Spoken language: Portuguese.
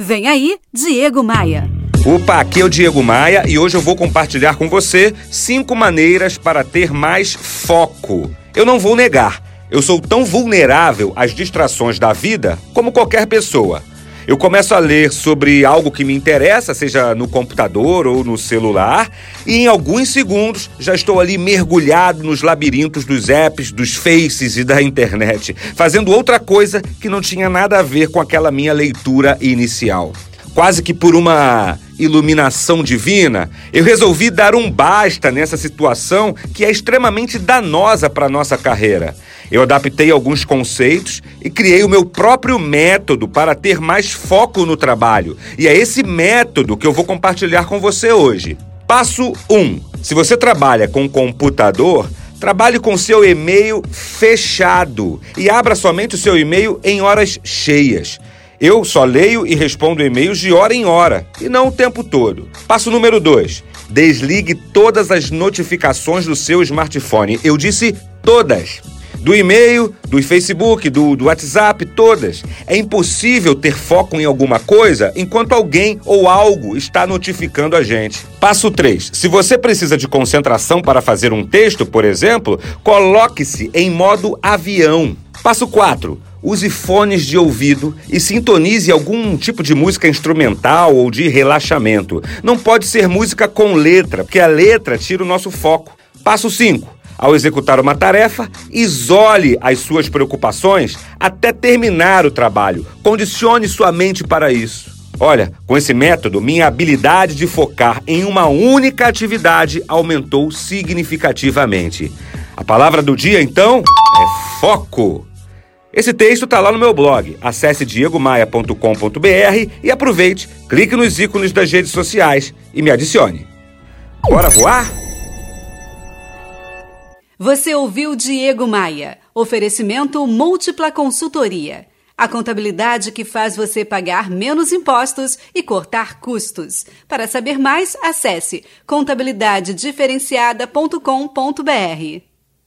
Vem aí, Diego Maia. Opa, aqui é o Diego Maia e hoje eu vou compartilhar com você cinco maneiras para ter mais foco. Eu não vou negar, eu sou tão vulnerável às distrações da vida como qualquer pessoa. Eu começo a ler sobre algo que me interessa, seja no computador ou no celular, e em alguns segundos já estou ali mergulhado nos labirintos dos apps, dos faces e da internet, fazendo outra coisa que não tinha nada a ver com aquela minha leitura inicial. Quase que por uma iluminação divina, eu resolvi dar um basta nessa situação que é extremamente danosa para nossa carreira. Eu adaptei alguns conceitos e criei o meu próprio método para ter mais foco no trabalho. E é esse método que eu vou compartilhar com você hoje. Passo 1. Se você trabalha com computador, trabalhe com seu e-mail fechado e abra somente o seu e-mail em horas cheias. Eu só leio e respondo e-mails de hora em hora e não o tempo todo. Passo número 2. Desligue todas as notificações do seu smartphone. Eu disse todas do e-mail, do Facebook, do, do WhatsApp, todas. É impossível ter foco em alguma coisa enquanto alguém ou algo está notificando a gente. Passo 3. Se você precisa de concentração para fazer um texto, por exemplo, coloque-se em modo avião. Passo 4. Use fones de ouvido e sintonize algum tipo de música instrumental ou de relaxamento. Não pode ser música com letra, porque a letra tira o nosso foco. Passo 5. Ao executar uma tarefa, isole as suas preocupações até terminar o trabalho. Condicione sua mente para isso. Olha, com esse método, minha habilidade de focar em uma única atividade aumentou significativamente. A palavra do dia, então, é foco. Esse texto está lá no meu blog. Acesse diegomaia.com.br e aproveite, clique nos ícones das redes sociais e me adicione. Bora voar? Você ouviu Diego Maia. Oferecimento Múltipla Consultoria. A contabilidade que faz você pagar menos impostos e cortar custos. Para saber mais, acesse contabilidadediferenciada.com.br.